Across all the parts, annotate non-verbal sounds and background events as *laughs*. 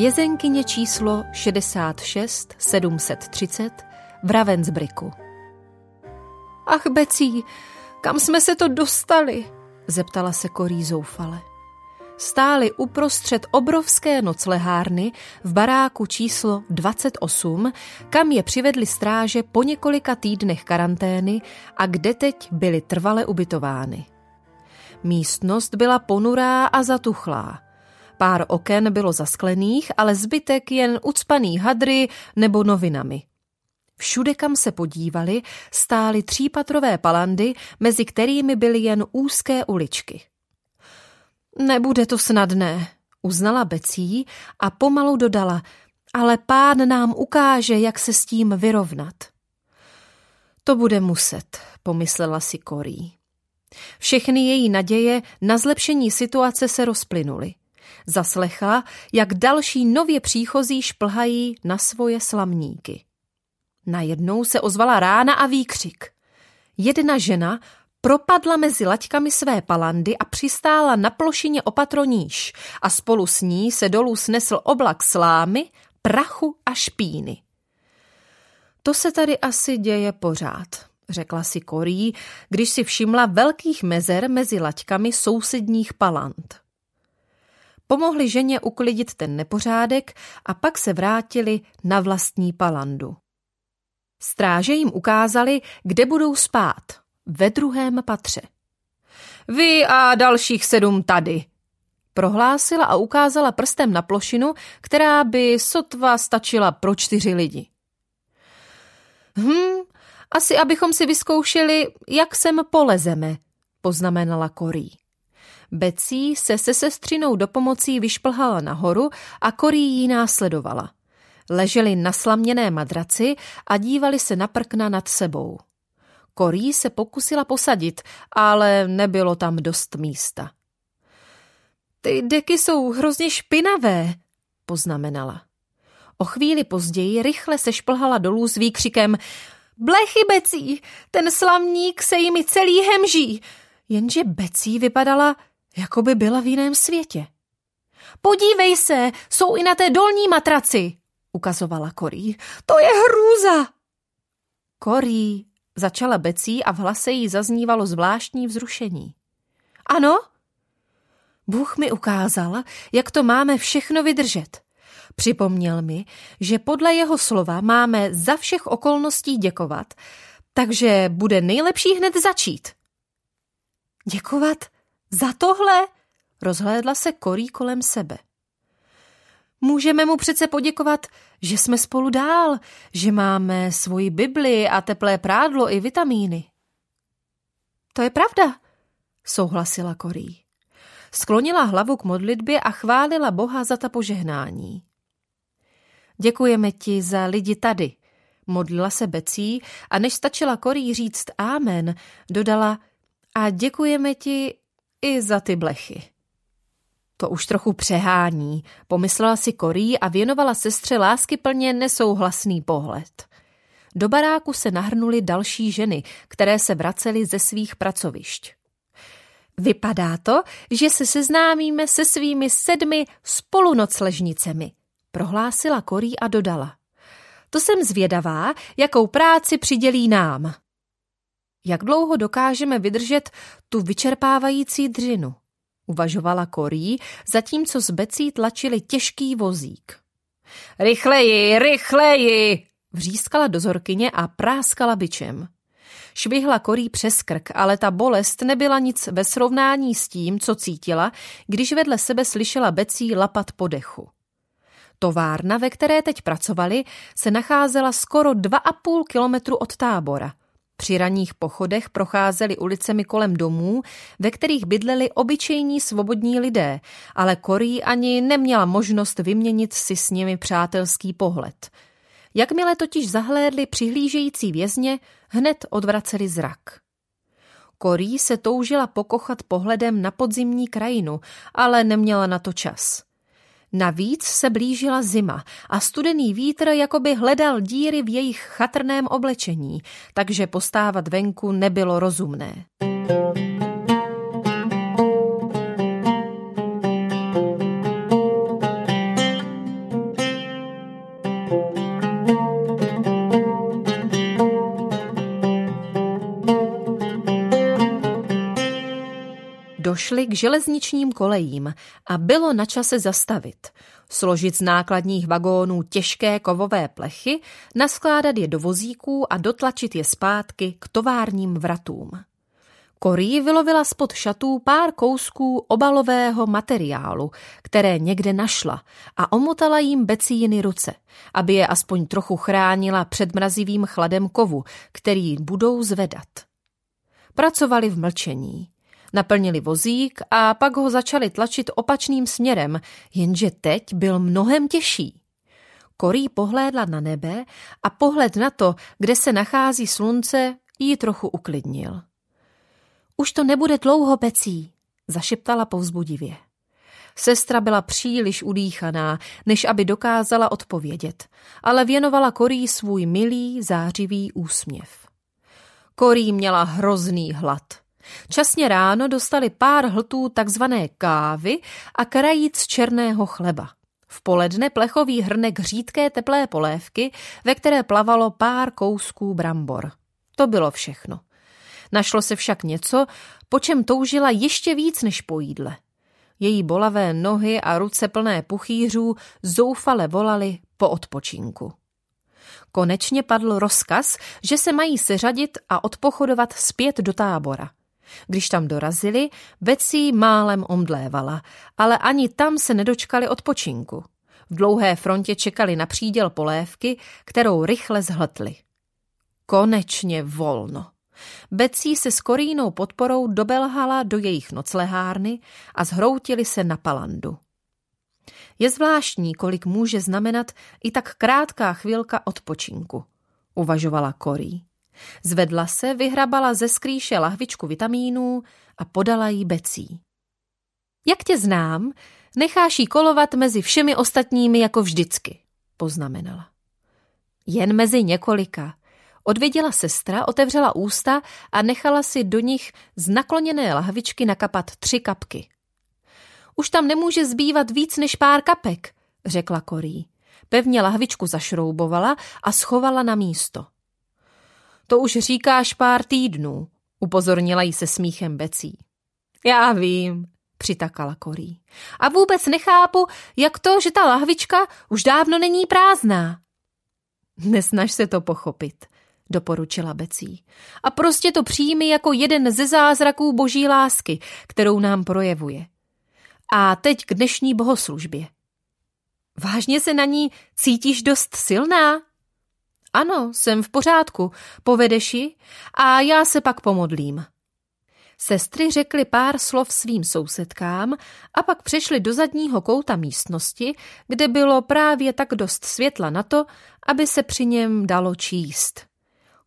Vězenkyně číslo 66 730 v Ravensbricku. Ach, Becí, kam jsme se to dostali? zeptala se Korí zoufale. Stáli uprostřed obrovské noclehárny v baráku číslo 28, kam je přivedli stráže po několika týdnech karantény a kde teď byly trvale ubytovány. Místnost byla ponurá a zatuchlá – Pár oken bylo zasklených, ale zbytek jen ucpaný hadry nebo novinami. Všude, kam se podívali, stály třípatrové palandy, mezi kterými byly jen úzké uličky. Nebude to snadné, uznala Becí a pomalu dodala, ale pán nám ukáže, jak se s tím vyrovnat. To bude muset, pomyslela si Korí. Všechny její naděje na zlepšení situace se rozplynuly. Zaslechla, jak další nově příchozí šplhají na svoje slamníky. Najednou se ozvala rána a výkřik. Jedna žena propadla mezi laťkami své palandy a přistála na plošině opatroníž a spolu s ní se dolů snesl oblak slámy, prachu a špíny. To se tady asi děje pořád, řekla si Korí, když si všimla velkých mezer mezi laťkami sousedních paland. Pomohli ženě uklidit ten nepořádek a pak se vrátili na vlastní palandu. Stráže jim ukázali, kde budou spát, ve druhém patře. Vy a dalších sedm tady, prohlásila a ukázala prstem na plošinu, která by sotva stačila pro čtyři lidi. Hm, asi abychom si vyzkoušeli, jak sem polezeme, poznamenala Korí. Becí se se sestřinou do pomocí vyšplhala nahoru a Korí jí následovala. Leželi na slaměné madraci a dívali se na prkna nad sebou. Korí se pokusila posadit, ale nebylo tam dost místa. Ty deky jsou hrozně špinavé, poznamenala. O chvíli později rychle se šplhala dolů s výkřikem Blechy, Becí, ten slamník se jimi celý hemží. Jenže Becí vypadala jako by byla v jiném světě. Podívej se, jsou i na té dolní matraci, ukazovala Korí. To je hrůza. Korí, začala Becí a v hlase jí zaznívalo zvláštní vzrušení. Ano? Bůh mi ukázal, jak to máme všechno vydržet. Připomněl mi, že podle jeho slova máme za všech okolností děkovat, takže bude nejlepší hned začít. Děkovat? Za tohle? Rozhlédla se Korí kolem sebe. Můžeme mu přece poděkovat, že jsme spolu dál, že máme svoji Bibli a teplé prádlo i vitamíny. To je pravda, souhlasila Korí. Sklonila hlavu k modlitbě a chválila Boha za ta požehnání. Děkujeme ti za lidi tady, modlila se Becí a než stačila Korí říct ámen, dodala a děkujeme ti i za ty blechy. To už trochu přehání, pomyslela si Korí a věnovala sestře lásky plně nesouhlasný pohled. Do baráku se nahrnuly další ženy, které se vracely ze svých pracovišť. Vypadá to, že se seznámíme se svými sedmi spolunocležnicemi, prohlásila Korí a dodala. To jsem zvědavá, jakou práci přidělí nám. Jak dlouho dokážeme vydržet tu vyčerpávající dřinu? Uvažovala Korí, zatímco z becí tlačili těžký vozík. Rychleji, rychleji! Vřískala dozorkyně a práskala byčem. Švihla Korí přes krk, ale ta bolest nebyla nic ve srovnání s tím, co cítila, když vedle sebe slyšela becí lapat po dechu. Továrna, ve které teď pracovali, se nacházela skoro dva a půl kilometru od tábora – při ranních pochodech procházeli ulicemi kolem domů, ve kterých bydleli obyčejní svobodní lidé, ale Korí ani neměla možnost vyměnit si s nimi přátelský pohled. Jakmile totiž zahlédli přihlížející vězně, hned odvraceli zrak. Korí se toužila pokochat pohledem na podzimní krajinu, ale neměla na to čas. Navíc se blížila zima a studený vítr jakoby hledal díry v jejich chatrném oblečení, takže postávat venku nebylo rozumné. Došli k železničním kolejím a bylo na čase zastavit, složit z nákladních vagónů těžké kovové plechy, naskládat je do vozíků a dotlačit je zpátky k továrním vratům. Korí vylovila spod šatů pár kousků obalového materiálu, které někde našla a omotala jim becíny ruce, aby je aspoň trochu chránila před mrazivým chladem kovu, který budou zvedat. Pracovali v mlčení. Naplnili vozík a pak ho začali tlačit opačným směrem, jenže teď byl mnohem těžší. Korí pohlédla na nebe a pohled na to, kde se nachází slunce, ji trochu uklidnil. Už to nebude dlouho, Pecí, zašeptala povzbudivě. Sestra byla příliš udýchaná, než aby dokázala odpovědět, ale věnovala Korí svůj milý, zářivý úsměv. Korí měla hrozný hlad. Časně ráno dostali pár hltů takzvané kávy a krajíc černého chleba. V poledne plechový hrnek řídké teplé polévky, ve které plavalo pár kousků brambor. To bylo všechno. Našlo se však něco, po čem toužila ještě víc než po jídle. Její bolavé nohy a ruce plné puchýřů zoufale volali po odpočinku. Konečně padl rozkaz, že se mají seřadit a odpochodovat zpět do tábora. Když tam dorazili, Betsy málem omdlévala, ale ani tam se nedočkali odpočinku. V dlouhé frontě čekali na příděl polévky, kterou rychle zhltli. Konečně volno. Becí se s Korínou podporou dobelhala do jejich noclehárny a zhroutili se na palandu. Je zvláštní, kolik může znamenat i tak krátká chvilka odpočinku, uvažovala Korí. Zvedla se, vyhrabala ze skrýše lahvičku vitamínů a podala jí becí. Jak tě znám, necháš jí kolovat mezi všemi ostatními jako vždycky, poznamenala. Jen mezi několika. Odvěděla sestra, otevřela ústa a nechala si do nich z nakloněné lahvičky nakapat tři kapky. Už tam nemůže zbývat víc než pár kapek, řekla Korí. Pevně lahvičku zašroubovala a schovala na místo. To už říkáš pár týdnů, upozornila jí se smíchem Becí. Já vím, přitakala Korí. A vůbec nechápu, jak to, že ta lahvička už dávno není prázdná. Nesnaž se to pochopit, doporučila Becí. A prostě to přijmi jako jeden ze zázraků boží lásky, kterou nám projevuje. A teď k dnešní bohoslužbě. Vážně se na ní cítíš dost silná? Ano, jsem v pořádku, povedeš ji a já se pak pomodlím. Sestry řekly pár slov svým sousedkám a pak přešly do zadního kouta místnosti, kde bylo právě tak dost světla na to, aby se při něm dalo číst.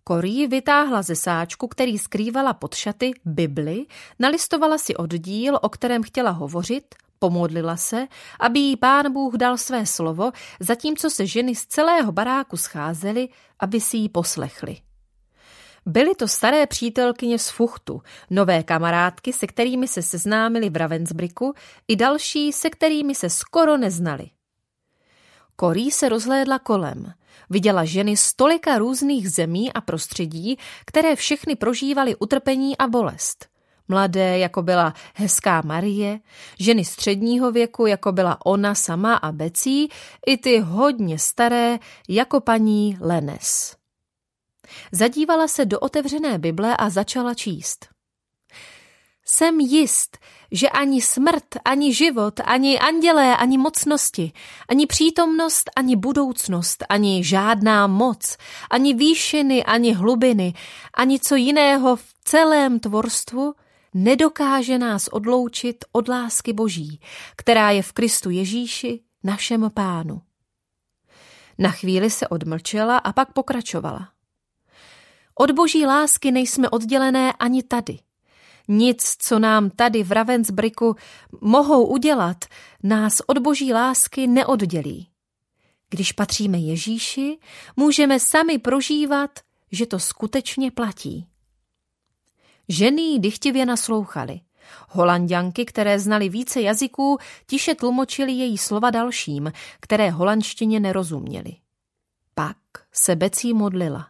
Korí vytáhla ze sáčku, který skrývala pod šaty, Bibli, nalistovala si oddíl, o kterém chtěla hovořit Pomodlila se, aby jí pán Bůh dal své slovo, zatímco se ženy z celého baráku scházely, aby si ji poslechly. Byly to staré přítelkyně z Fuchtu, nové kamarádky, se kterými se seznámili v Ravensbricku, i další, se kterými se skoro neznali. Korí se rozhlédla kolem. Viděla ženy z tolika různých zemí a prostředí, které všechny prožívaly utrpení a bolest mladé, jako byla hezká Marie, ženy středního věku, jako byla ona sama a Becí, i ty hodně staré, jako paní Lenes. Zadívala se do otevřené Bible a začala číst. Jsem jist, že ani smrt, ani život, ani andělé, ani mocnosti, ani přítomnost, ani budoucnost, ani žádná moc, ani výšiny, ani hlubiny, ani co jiného v celém tvorstvu nedokáže nás odloučit od lásky Boží, která je v Kristu Ježíši, našem pánu. Na chvíli se odmlčela a pak pokračovala. Od boží lásky nejsme oddělené ani tady. Nic, co nám tady v Ravensbricku mohou udělat, nás od boží lásky neoddělí. Když patříme Ježíši, můžeme sami prožívat, že to skutečně platí. Ženy jí dychtivě naslouchaly. Holanděnky, které znali více jazyků, tiše tlumočili její slova dalším, které holandštině nerozuměli. Pak se Becí modlila.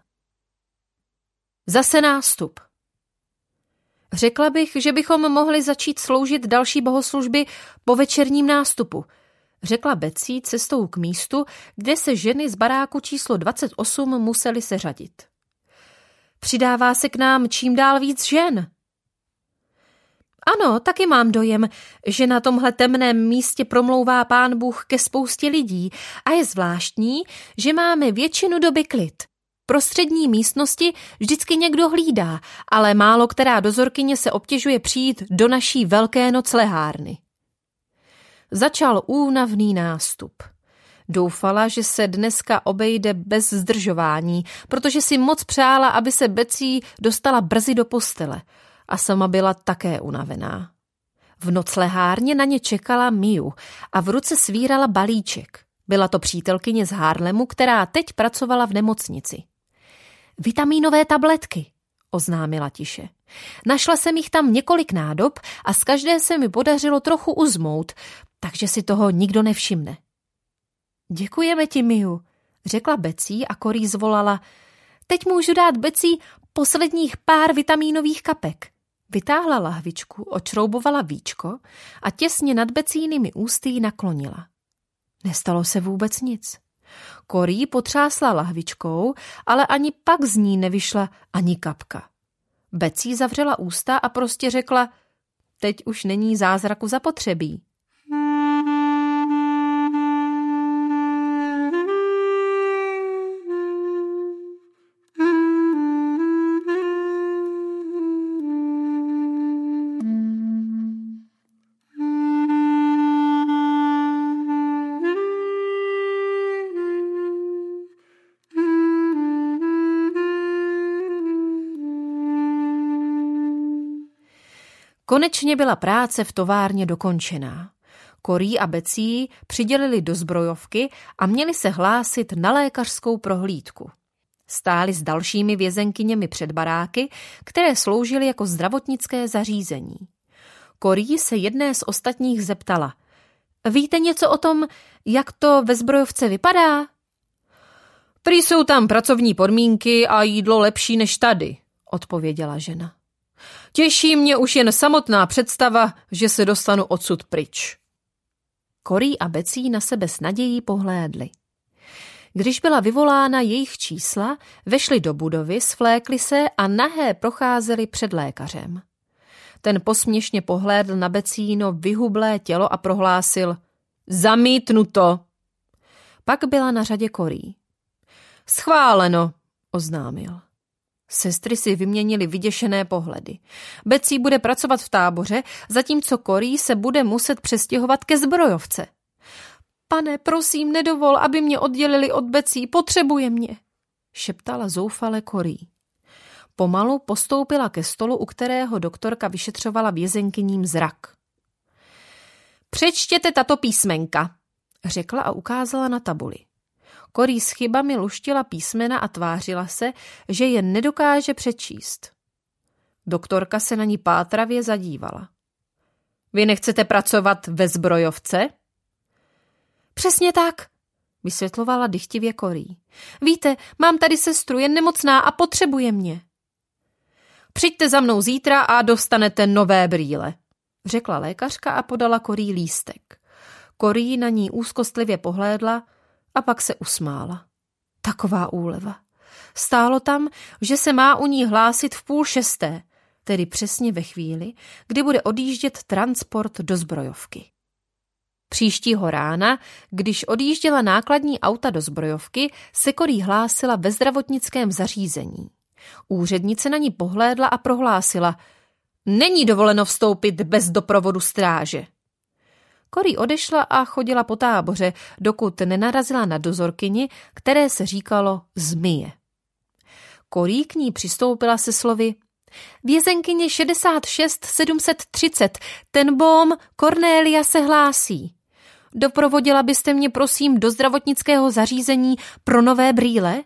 Zase nástup. Řekla bych, že bychom mohli začít sloužit další bohoslužby po večerním nástupu, řekla Becí cestou k místu, kde se ženy z baráku číslo 28 museli seřadit. Přidává se k nám čím dál víc žen. Ano, taky mám dojem, že na tomhle temném místě promlouvá pán Bůh ke spoustě lidí a je zvláštní, že máme většinu doby klid. Prostřední místnosti vždycky někdo hlídá, ale málo která dozorkyně se obtěžuje přijít do naší velké noclehárny. Začal únavný nástup. Doufala, že se dneska obejde bez zdržování, protože si moc přála, aby se Becí dostala brzy do postele a sama byla také unavená. V noclehárně na ně čekala Miu a v ruce svírala balíček. Byla to přítelkyně z Harlemu, která teď pracovala v nemocnici. Vitamínové tabletky, oznámila tiše. Našla jsem jich tam několik nádob a z každé se mi podařilo trochu uzmout, takže si toho nikdo nevšimne. Děkujeme ti, Miu, řekla Becí a Korí zvolala. Teď můžu dát Becí posledních pár vitamínových kapek. Vytáhla lahvičku, očroubovala víčko a těsně nad Becínými ústy ji naklonila. Nestalo se vůbec nic. Korí potřásla lahvičkou, ale ani pak z ní nevyšla ani kapka. Becí zavřela ústa a prostě řekla, teď už není zázraku zapotřebí. Konečně byla práce v továrně dokončená. Korí a Becí přidělili do zbrojovky a měli se hlásit na lékařskou prohlídku. Stáli s dalšími vězenkyněmi před baráky, které sloužily jako zdravotnické zařízení. Korí se jedné z ostatních zeptala. Víte něco o tom, jak to ve zbrojovce vypadá? Prý jsou tam pracovní podmínky a jídlo lepší než tady, odpověděla žena. Těší mě už jen samotná představa, že se dostanu odsud pryč. Korí a Becí na sebe s nadějí pohlédli. Když byla vyvolána jejich čísla, vešli do budovy, svlékli se a nahé procházeli před lékařem. Ten posměšně pohlédl na Becíno vyhublé tělo a prohlásil Zamítnuto. Pak byla na řadě Korí. Schváleno, oznámil. Sestry si vyměnili vyděšené pohledy. Becí bude pracovat v táboře, zatímco Korí se bude muset přestěhovat ke zbrojovce. Pane, prosím, nedovol, aby mě oddělili od Becí, potřebuje mě, šeptala zoufale Korí. Pomalu postoupila ke stolu, u kterého doktorka vyšetřovala vězenkyním zrak. Přečtěte tato písmenka, řekla a ukázala na tabuli. Korí s chybami luštila písmena a tvářila se, že je nedokáže přečíst. Doktorka se na ní pátravě zadívala. Vy nechcete pracovat ve zbrojovce? Přesně tak, vysvětlovala dychtivě Korí. Víte, mám tady sestru, je nemocná a potřebuje mě. Přijďte za mnou zítra a dostanete nové brýle, řekla lékařka a podala Korí lístek. Korí na ní úzkostlivě pohlédla a pak se usmála. Taková úleva. Stálo tam, že se má u ní hlásit v půl šesté, tedy přesně ve chvíli, kdy bude odjíždět transport do zbrojovky. Příštího rána, když odjížděla nákladní auta do zbrojovky, se Korí hlásila ve zdravotnickém zařízení. Úřednice na ní pohlédla a prohlásila, není dovoleno vstoupit bez doprovodu stráže. Korí odešla a chodila po táboře, dokud nenarazila na dozorkyni, které se říkalo zmije. Korí k ní přistoupila se slovy Vězenkyně 66 730, ten bom Cornélia se hlásí. Doprovodila byste mě prosím do zdravotnického zařízení pro nové brýle?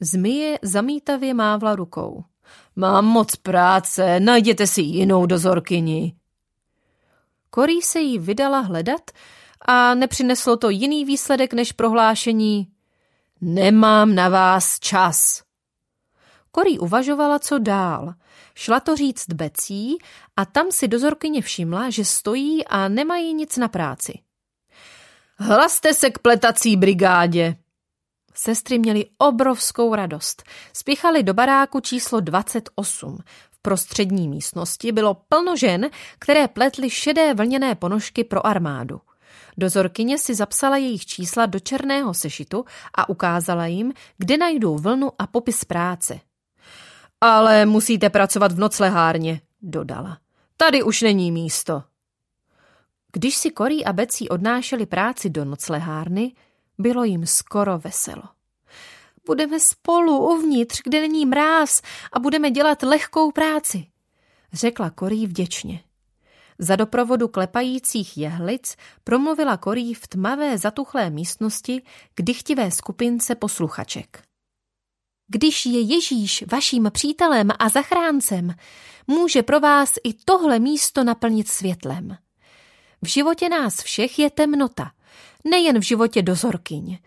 Zmije zamítavě mávla rukou. Mám moc práce, najděte si jinou dozorkyni. Korí se jí vydala hledat a nepřineslo to jiný výsledek než prohlášení Nemám na vás čas. Korí uvažovala, co dál. Šla to říct Becí a tam si dozorkyně všimla, že stojí a nemají nic na práci. Hlaste se k pletací brigádě. Sestry měly obrovskou radost. Spěchali do baráku číslo 28. Prostřední místnosti bylo plno žen, které pletly šedé vlněné ponožky pro armádu. Dozorkyně si zapsala jejich čísla do černého sešitu a ukázala jim, kde najdou vlnu a popis práce. Ale musíte pracovat v noclehárně, dodala. Tady už není místo. Když si Korí a Becí odnášeli práci do noclehárny, bylo jim skoro veselo. Budeme spolu uvnitř, kde není mráz a budeme dělat lehkou práci, řekla Korí vděčně. Za doprovodu klepajících jehlic promluvila Korí v tmavé zatuchlé místnosti k dychtivé skupince posluchaček. Když je Ježíš vaším přítelem a zachráncem, může pro vás i tohle místo naplnit světlem. V životě nás všech je temnota, nejen v životě dozorkyň.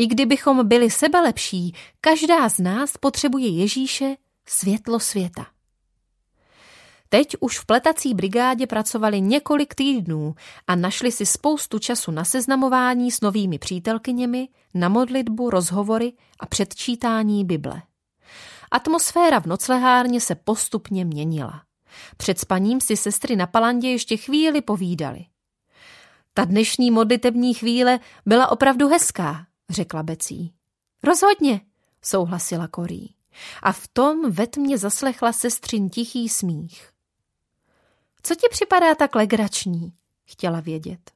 I kdybychom byli sebelepší, každá z nás potřebuje Ježíše, světlo světa. Teď už v pletací brigádě pracovali několik týdnů a našli si spoustu času na seznamování s novými přítelkyněmi, na modlitbu, rozhovory a předčítání Bible. Atmosféra v noclehárně se postupně měnila. Před spaním si sestry na palandě ještě chvíli povídali. Ta dnešní modlitební chvíle byla opravdu hezká, řekla Becí. Rozhodně, souhlasila Korí. A v tom ve tmě zaslechla sestřin tichý smích. Co ti připadá tak legrační? Chtěla vědět.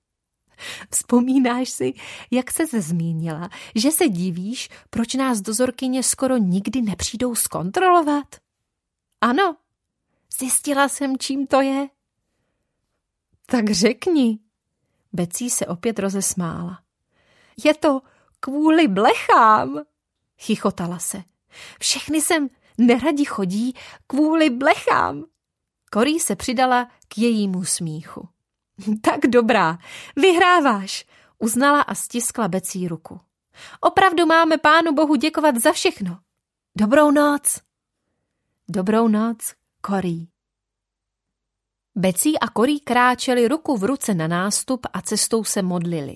Vzpomínáš si, jak se zmínila, že se divíš, proč nás dozorkyně skoro nikdy nepřijdou zkontrolovat? Ano, zjistila jsem, čím to je. Tak řekni. Becí se opět rozesmála. Je to kvůli blechám, chichotala se. Všechny sem neradi chodí kvůli blechám. Korí se přidala k jejímu smíchu. *laughs* Tak dobrá, vyhráváš, uznala a stiskla Becí ruku. Opravdu máme pánu bohu děkovat za všechno. Dobrou noc. Dobrou noc, Korí. Becí a Korí kráčeli ruku v ruce na nástup a cestou se modlili.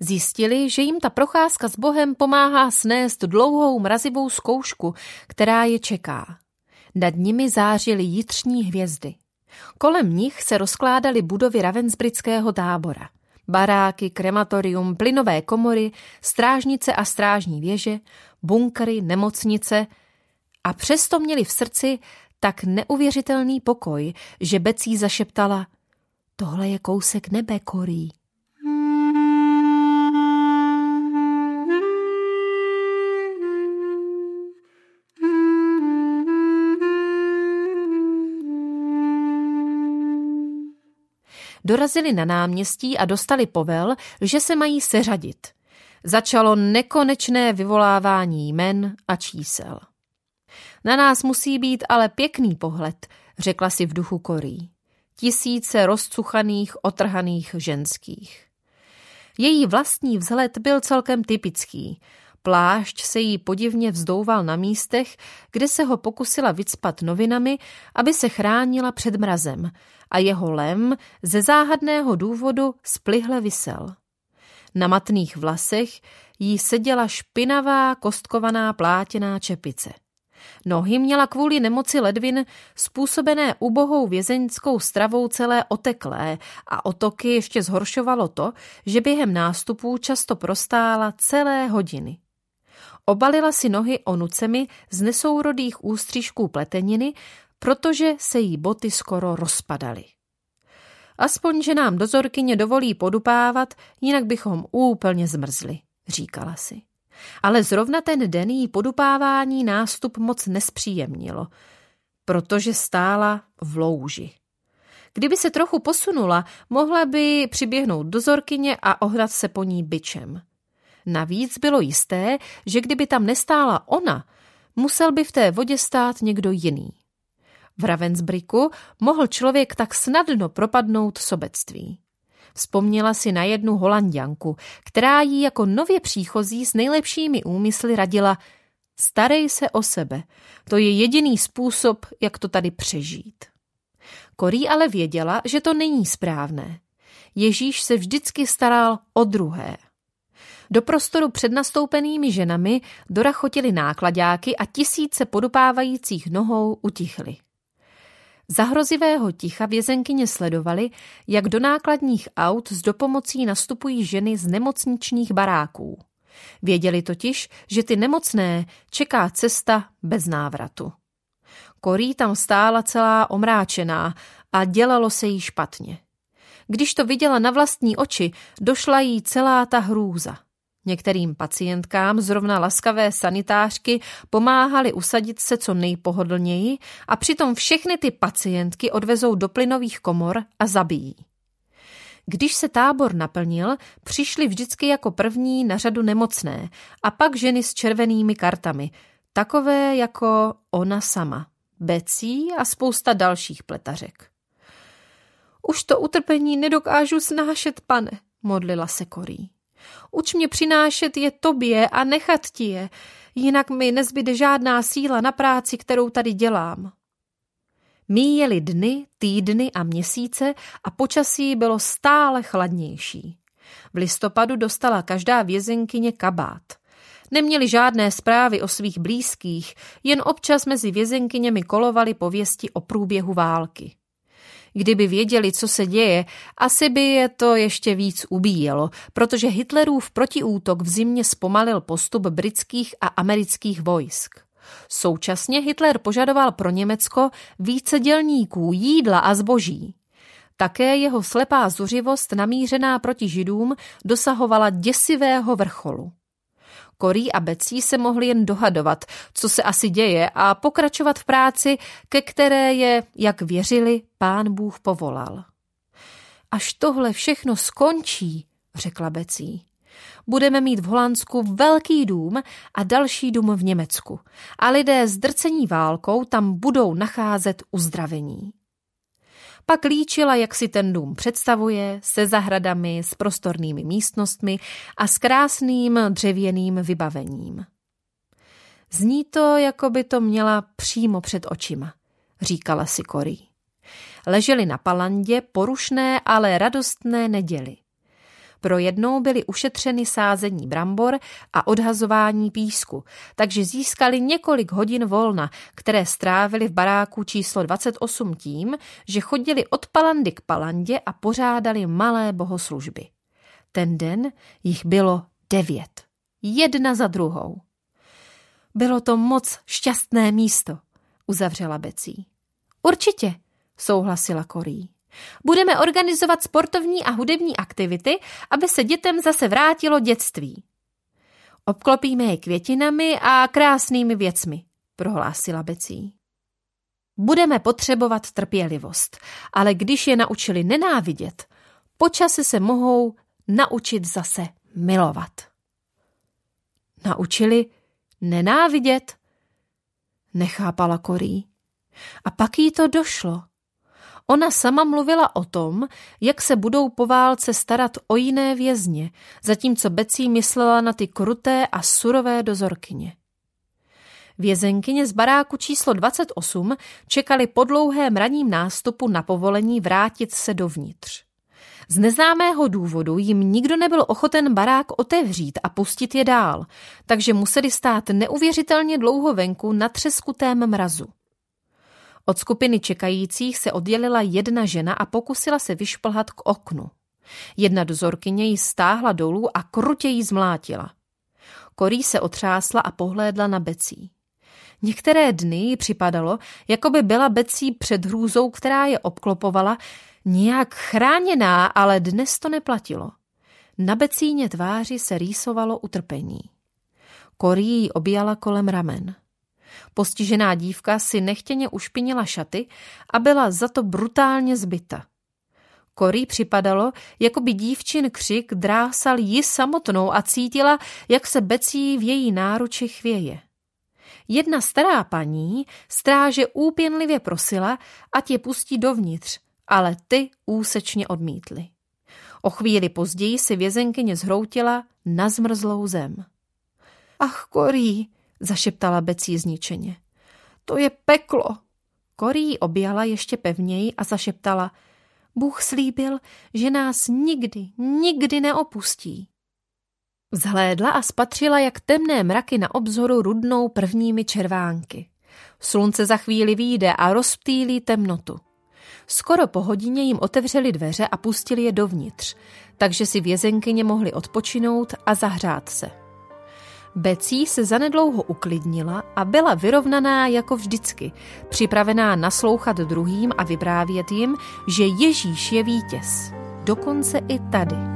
Zjistili, že jim ta procházka s Bohem pomáhá snést dlouhou mrazivou zkoušku, která je čeká. Nad nimi zářily jitřní hvězdy. Kolem nich se rozkládaly budovy Ravensbrického tábora. Baráky, krematorium, plynové komory, strážnice a strážní věže, bunkry, nemocnice a přesto měli v srdci tak neuvěřitelný pokoj, že Becí zašeptala Tohle je kousek nebe, Korí. Dorazili na náměstí a dostali povel, že se mají seřadit. Začalo nekonečné vyvolávání jmen a čísel. Na nás musí být ale pěkný pohled, řekla si v duchu Korí. Tisíce rozcuchaných, otrhaných ženských. Její vlastní vzhled byl celkem typický. Plášť se jí podivně vzdouval na místech, kde se ho pokusila vycpat novinami, aby se chránila před mrazem a jeho lem ze záhadného důvodu splihle vysel. Na matných vlasech jí seděla špinavá kostkovaná plátěná čepice. Nohy měla kvůli nemoci ledvin způsobené ubohou vězeňskou stravou celé oteklé a otoky ještě zhoršovalo to, že během nástupů často prostála celé hodiny. Obalila si nohy onucemi z nesourodých ústřížků pleteniny, protože se jí boty skoro rozpadaly. Aspoň, že nám dozorkyně dovolí podupávat, jinak bychom úplně zmrzli, říkala si. Ale zrovna ten den jí podupávání nástup moc nespříjemnilo, protože stála v louži. Kdyby se trochu posunula, mohla by přiběhnout dozorkyně a ohrat se po ní byčem. Navíc bylo jisté, že kdyby tam nestála ona, musel by v té vodě stát někdo jiný. V Ravensbricku mohl člověk tak snadno propadnout sobectví. Vzpomněla si na jednu holandianku, která jí jako nově příchozí s nejlepšími úmysly radila Starej se o sebe, to je jediný způsob, jak to tady přežít. Korí ale věděla, že to není správné. Ježíš se vždycky staral o druhé. Do prostoru před nastoupenými ženami dorachotili nákladáky a tisíce podupávajících nohou utichly. Za hrozivého ticha vězenkyně sledovali, jak do nákladních aut s dopomocí nastupují ženy z nemocničních baráků. Věděli totiž, že ty nemocné čeká cesta bez návratu. Korí tam stála celá omráčená a dělalo se jí špatně. Když to viděla na vlastní oči, došla jí celá ta hrůza. Některým pacientkám zrovna laskavé sanitářky pomáhali usadit se co nejpohodlněji a přitom všechny ty pacientky odvezou do plynových komor a zabijí. Když se tábor naplnil, přišli vždycky jako první na řadu nemocné a pak ženy s červenými kartami, takové jako ona sama, Becí a spousta dalších pletařek. Už to utrpení nedokážu snášet, pane, modlila se Korí. Uč mě přinášet je tobě a nechat ti je, jinak mi nezbyde žádná síla na práci, kterou tady dělám. Míjeli dny, týdny a měsíce a počasí bylo stále chladnější. V listopadu dostala každá vězenkyně kabát. Neměli žádné zprávy o svých blízkých, jen občas mezi vězenkyněmi kolovaly pověsti o průběhu války. Kdyby věděli, co se děje, asi by je to ještě víc ubíjelo, protože Hitlerův protiútok v zimě zpomalil postup britských a amerických vojsk. Současně Hitler požadoval pro Německo více dělníků, jídla a zboží. Také jeho slepá zuřivost namířená proti židům dosahovala děsivého vrcholu. Korí a Becí se mohli jen dohadovat, co se asi děje a pokračovat v práci, ke které je, jak věřili, pán Bůh povolal. Až tohle všechno skončí, řekla Becí, budeme mít v Holandsku velký dům a další dům v Německu a lidé zdrcení válkou tam budou nacházet uzdravení. Pak líčila, jak si ten dům představuje, se zahradami, s prostornými místnostmi a s krásným dřevěným vybavením. Zní to, jako by to měla přímo před očima, říkala si Korí. Leželi na palandě porušné, ale radostné neděli. Pro jednou byly ušetřeny sázení brambor a odhazování písku, takže získali několik hodin volna, které strávili v baráku číslo 28 tím, že chodili od palandy k palandě a pořádali malé bohoslužby. Ten den jich bylo devět. Jedna za druhou. Bylo to moc šťastné místo, uzavřela Becí. Určitě, souhlasila Korí. Budeme organizovat sportovní a hudební aktivity, aby se dětem zase vrátilo dětství. Obklopíme je květinami a krásnými věcmi, prohlásila Becí. Budeme potřebovat trpělivost, ale když je naučili nenávidět, počase se mohou naučit zase milovat. Naučili nenávidět? Nechápala Korí. A pak jí to došlo. Ona sama mluvila o tom, jak se budou po válce starat o jiné vězně, zatímco Becí myslela na ty kruté a surové dozorkyně. Vězenkyně z baráku číslo 28 čekali po dlouhém ranním nástupu na povolení vrátit se dovnitř. Z neznámého důvodu jim nikdo nebyl ochoten barák otevřít a pustit je dál, takže museli stát neuvěřitelně dlouho venku na třeskutém mrazu. Od skupiny čekajících se oddělila jedna žena a pokusila se vyšplhat k oknu. Jedna dozorkyně ji stáhla dolů a krutě ji zmlátila. Korí se otřásla a pohlédla na Becí. Některé dny jí připadalo, jako by byla Becí před hrůzou, která je obklopovala, Nějak chráněná, ale dnes to neplatilo. Na becíně tváři se rýsovalo utrpení. Korí ji objala kolem ramen. Postižená dívka si nechtěně ušpinila šaty a byla za to brutálně zbyta. Korí připadalo, jako by dívčin křik drásal ji samotnou a cítila, jak se becí v její náruči chvěje. Jedna stará paní stráže úpěnlivě prosila, ať je pustí dovnitř, ale ty úsečně odmítly. O chvíli později si vězenkyně zhroutila na zmrzlou zem. Ach, Korí, zašeptala Becí zničeně. To je peklo. Korí objala ještě pevněji a zašeptala. Bůh slíbil, že nás nikdy, nikdy neopustí. Vzhlédla a spatřila, jak temné mraky na obzoru rudnou prvními červánky. Slunce za chvíli výjde a rozptýlí temnotu. Skoro po hodině jim otevřeli dveře a pustili je dovnitř, takže si vězenkyně mohli odpočinout a zahřát se. Becí se zanedlouho uklidnila a byla vyrovnaná jako vždycky, připravená naslouchat druhým a vyprávět jim, že Ježíš je vítěz. Dokonce i tady.